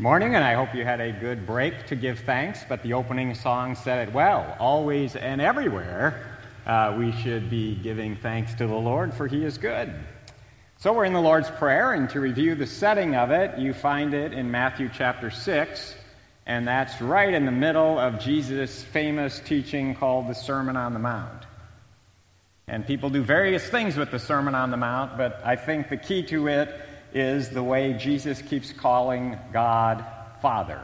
Morning, and I hope you had a good break to give thanks. But the opening song said it well. Always and everywhere, uh, we should be giving thanks to the Lord, for He is good. So we're in the Lord's Prayer, and to review the setting of it, you find it in Matthew chapter 6, and that's right in the middle of Jesus' famous teaching called the Sermon on the Mount. And people do various things with the Sermon on the Mount, but I think the key to it is the way Jesus keeps calling God Father.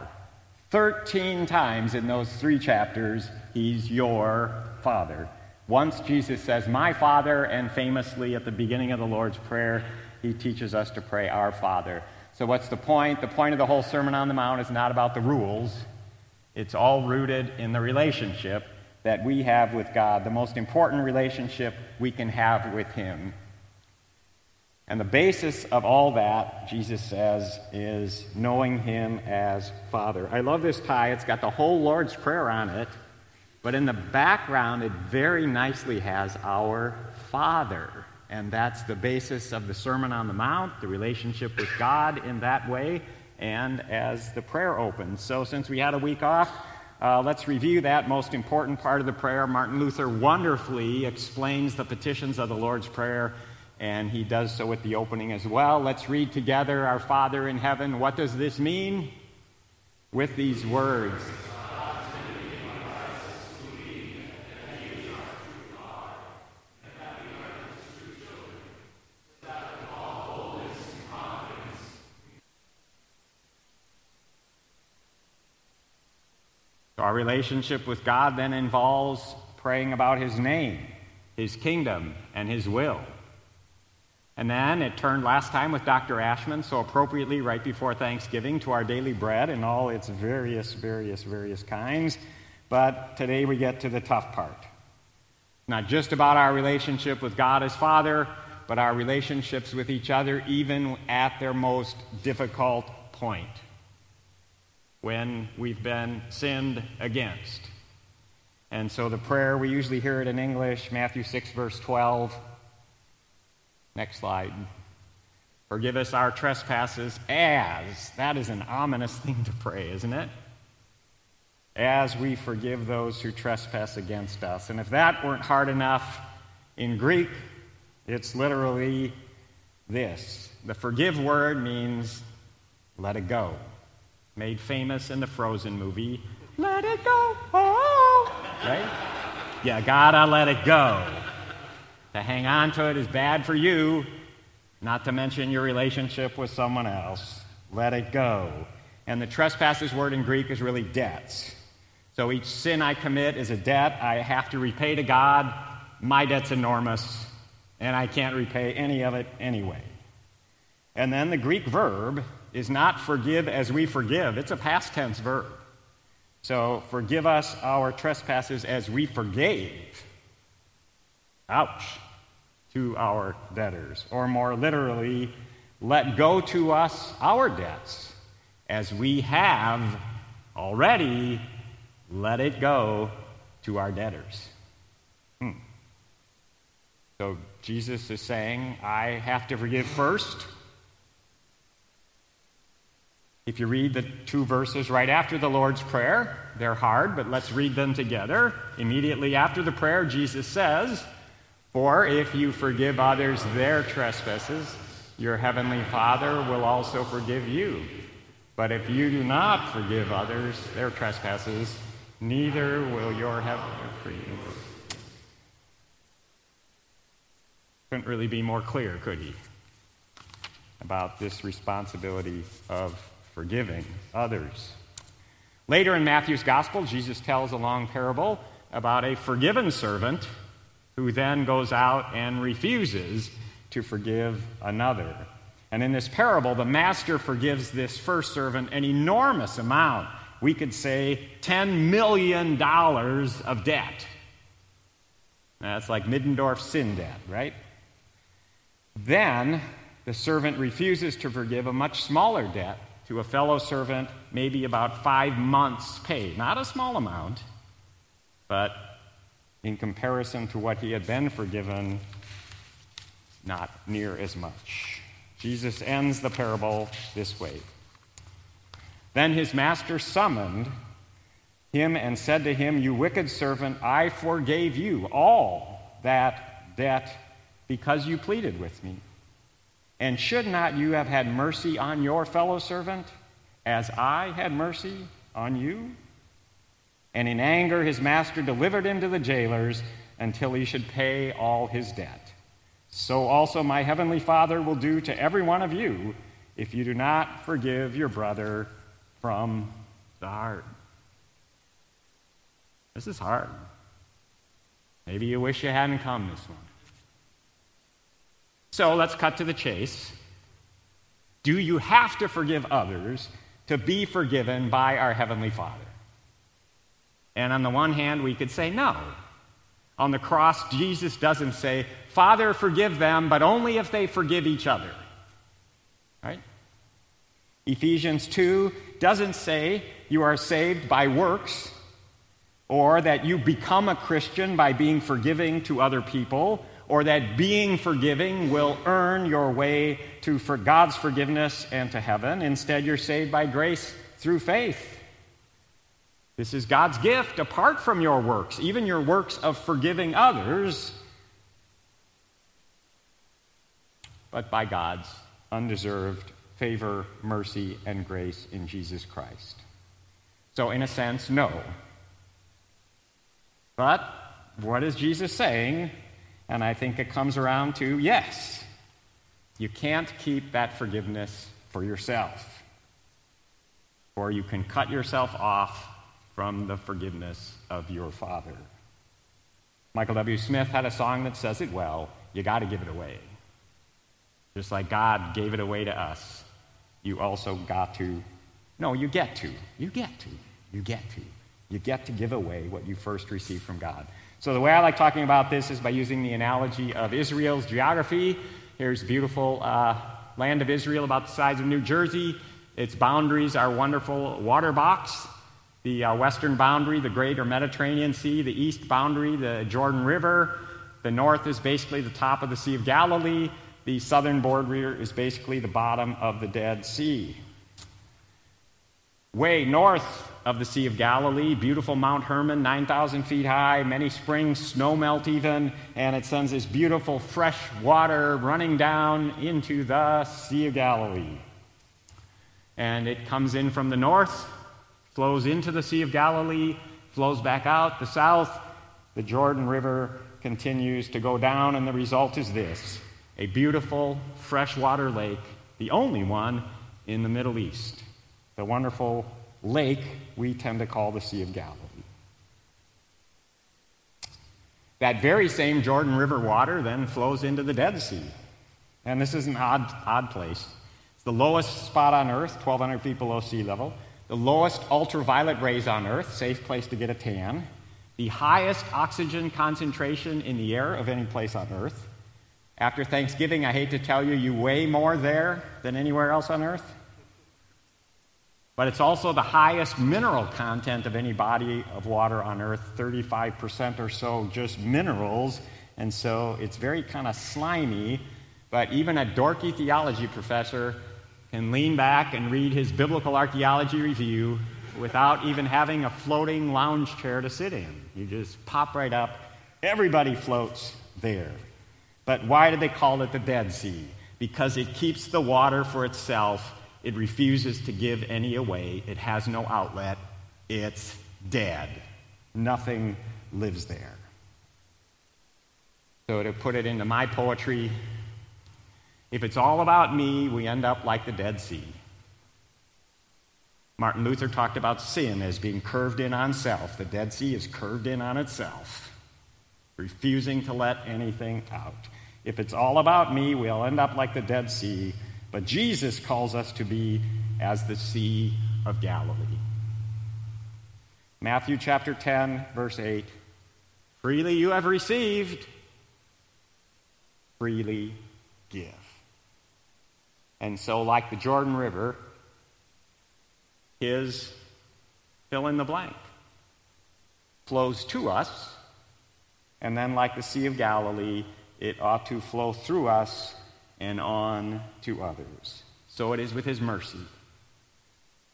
Thirteen times in those three chapters, He's your Father. Once Jesus says, My Father, and famously at the beginning of the Lord's Prayer, He teaches us to pray, Our Father. So, what's the point? The point of the whole Sermon on the Mount is not about the rules, it's all rooted in the relationship that we have with God, the most important relationship we can have with Him. And the basis of all that, Jesus says, is knowing Him as Father. I love this tie. It's got the whole Lord's Prayer on it, but in the background, it very nicely has our Father. And that's the basis of the Sermon on the Mount, the relationship with God in that way, and as the prayer opens. So, since we had a week off, uh, let's review that most important part of the prayer. Martin Luther wonderfully explains the petitions of the Lord's Prayer and he does so at the opening as well. Let's read together Our Father in heaven. What does this mean? With these words. Our relationship with God then involves praying about His name, His kingdom, and His will. And then it turned last time with Dr. Ashman, so appropriately right before Thanksgiving, to our daily bread in all its various, various, various kinds. But today we get to the tough part. Not just about our relationship with God as Father, but our relationships with each other, even at their most difficult point when we've been sinned against. And so the prayer, we usually hear it in English, Matthew 6, verse 12. Next slide. Forgive us our trespasses as. That is an ominous thing to pray, isn't it? As we forgive those who trespass against us. And if that weren't hard enough, in Greek, it's literally this. The forgive word means let it go. Made famous in the Frozen movie, let it go. Oh, right? You gotta let it go. To hang on to it is bad for you, not to mention your relationship with someone else. Let it go. And the trespasses word in Greek is really debts. So each sin I commit is a debt I have to repay to God. My debt's enormous, and I can't repay any of it anyway. And then the Greek verb is not forgive as we forgive, it's a past tense verb. So forgive us our trespasses as we forgave. Ouch to our debtors. Or more literally, let go to us our debts as we have already let it go to our debtors. Hmm. So Jesus is saying, I have to forgive first. If you read the two verses right after the Lord's Prayer, they're hard, but let's read them together. Immediately after the prayer, Jesus says, for if you forgive others their trespasses, your heavenly Father will also forgive you. But if you do not forgive others their trespasses, neither will your heavenly Father. Couldn't really be more clear, could he? About this responsibility of forgiving others. Later in Matthew's gospel, Jesus tells a long parable about a forgiven servant who then goes out and refuses to forgive another. And in this parable, the master forgives this first servant an enormous amount. We could say $10 million of debt. That's like Middendorf sin debt, right? Then the servant refuses to forgive a much smaller debt to a fellow servant, maybe about five months' pay. Not a small amount, but in comparison to what he had been forgiven, not near as much. Jesus ends the parable this way Then his master summoned him and said to him, You wicked servant, I forgave you all that debt because you pleaded with me. And should not you have had mercy on your fellow servant as I had mercy on you? And in anger, his master delivered him to the jailers until he should pay all his debt. So also my heavenly Father will do to every one of you if you do not forgive your brother from the heart. This is hard. Maybe you wish you hadn't come this one. So let's cut to the chase. Do you have to forgive others to be forgiven by our Heavenly Father? And on the one hand, we could say no. On the cross, Jesus doesn't say, Father, forgive them, but only if they forgive each other. Right? Ephesians 2 doesn't say you are saved by works or that you become a Christian by being forgiving to other people or that being forgiving will earn your way to for God's forgiveness and to heaven. Instead, you're saved by grace through faith. This is God's gift apart from your works, even your works of forgiving others, but by God's undeserved favor, mercy, and grace in Jesus Christ. So, in a sense, no. But what is Jesus saying? And I think it comes around to yes, you can't keep that forgiveness for yourself, or you can cut yourself off from the forgiveness of your Father. Michael W. Smith had a song that says it well you got to give it away. Just like God gave it away to us, you also got to, no, you get to, you get to, you get to, you get to give away what you first received from God. So, the way I like talking about this is by using the analogy of Israel's geography. Here's beautiful uh, land of Israel about the size of New Jersey. Its boundaries are wonderful water box. The uh, western boundary, the greater Mediterranean Sea. The east boundary, the Jordan River. The north is basically the top of the Sea of Galilee. The southern border is basically the bottom of the Dead Sea. Way north of the Sea of Galilee, beautiful Mount Hermon, 9,000 feet high, many springs, snow melt even, and it sends this beautiful fresh water running down into the Sea of Galilee. And it comes in from the north, flows into the Sea of Galilee, flows back out the south. The Jordan River continues to go down, and the result is this a beautiful freshwater lake, the only one in the Middle East. The wonderful lake we tend to call the Sea of Galilee. That very same Jordan River water then flows into the Dead Sea. And this is an odd, odd place. It's the lowest spot on Earth, 1,200 feet below sea level. The lowest ultraviolet rays on Earth, safe place to get a tan. The highest oxygen concentration in the air of any place on Earth. After Thanksgiving, I hate to tell you, you weigh more there than anywhere else on Earth. But it's also the highest mineral content of any body of water on Earth 35% or so just minerals. And so it's very kind of slimy. But even a dorky theology professor can lean back and read his biblical archaeology review without even having a floating lounge chair to sit in. You just pop right up, everybody floats there. But why do they call it the Dead Sea? Because it keeps the water for itself it refuses to give any away. It has no outlet. It's dead. Nothing lives there. So, to put it into my poetry, if it's all about me, we end up like the Dead Sea. Martin Luther talked about sin as being curved in on self. The Dead Sea is curved in on itself, refusing to let anything out. If it's all about me, we'll end up like the Dead Sea, but Jesus calls us to be as the Sea of Galilee. Matthew chapter 10, verse 8 Freely you have received, freely give. And so, like the Jordan River, his fill in the blank flows to us, and then, like the Sea of Galilee, it ought to flow through us and on to others. So it is with his mercy.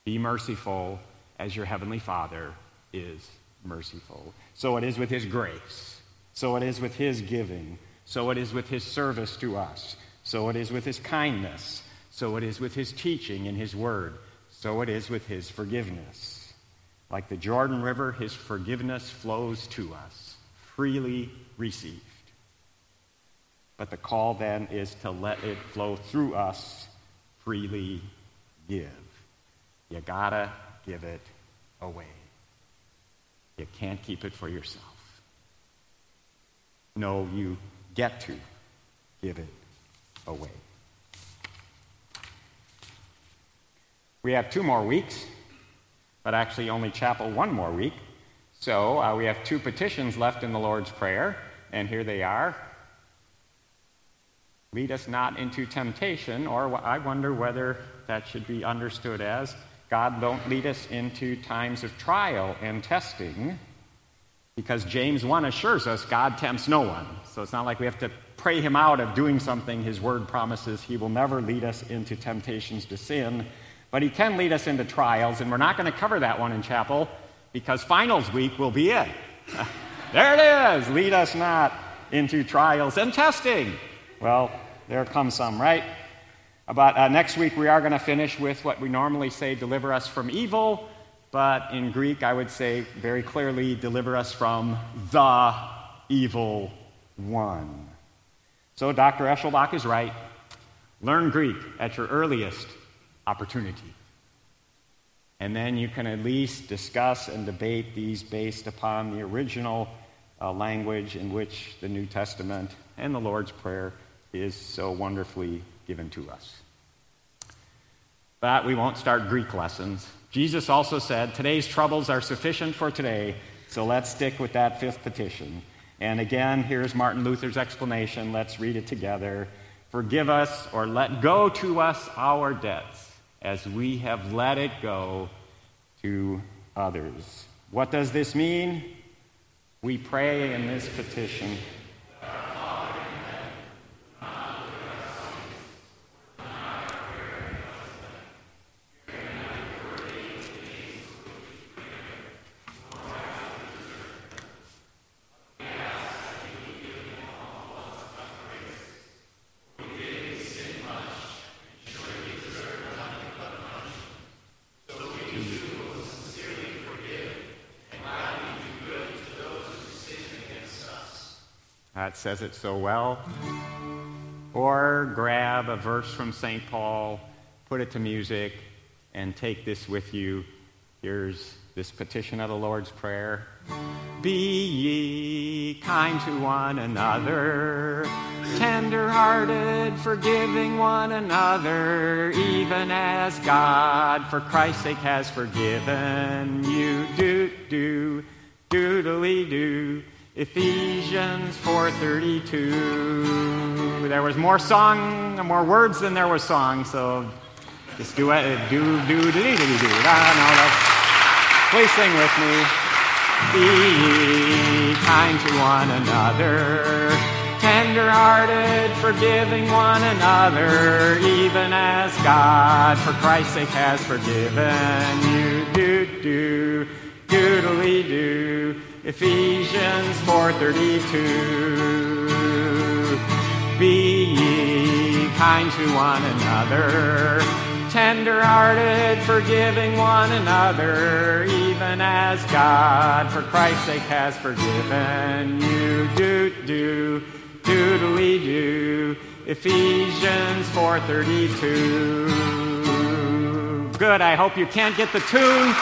Be merciful as your heavenly Father is merciful. So it is with his grace. So it is with his giving. So it is with his service to us. So it is with his kindness. So it is with his teaching and his word. So it is with his forgiveness. Like the Jordan River, his forgiveness flows to us, freely received. But the call then is to let it flow through us, freely give. You gotta give it away. You can't keep it for yourself. No, you get to give it away. We have two more weeks, but actually only chapel one more week. So uh, we have two petitions left in the Lord's Prayer, and here they are. Lead us not into temptation, or I wonder whether that should be understood as God don't lead us into times of trial and testing, because James 1 assures us God tempts no one. So it's not like we have to pray him out of doing something. His word promises he will never lead us into temptations to sin. But he can lead us into trials, and we're not going to cover that one in chapel because finals week will be it. there it is. Lead us not into trials and testing. Well, there comes some, right? About uh, next week, we are going to finish with what we normally say deliver us from evil, but in Greek, I would say very clearly deliver us from the evil one. So, Dr. Eschelbach is right. Learn Greek at your earliest opportunity. And then you can at least discuss and debate these based upon the original uh, language in which the New Testament and the Lord's Prayer is so wonderfully given to us. But we won't start Greek lessons. Jesus also said, Today's troubles are sufficient for today, so let's stick with that fifth petition. And again, here's Martin Luther's explanation. Let's read it together. Forgive us or let go to us our debts as we have let it go to others. What does this mean? We pray in this petition. That says it so well. Or grab a verse from St. Paul, put it to music, and take this with you. Here's this petition of the Lord's Prayer Be ye kind to one another, tender hearted, forgiving one another, even as God for Christ's sake has forgiven you. Do, do, doodly do. Ephesians 4:32. There was more song, more words than there was song, so just do it. Do do do do do do. Ah, no, that's. Please sing with me. Be kind to one another, tender-hearted, forgiving one another, even as God, for Christ's sake, has forgiven you. Do do doodly do. Ephesians 4:32 Be ye kind to one another tender-hearted forgiving one another even as God for Christ's sake has forgiven you. Do do doodly do. Ephesians 4:32 Good I hope you can't get the tune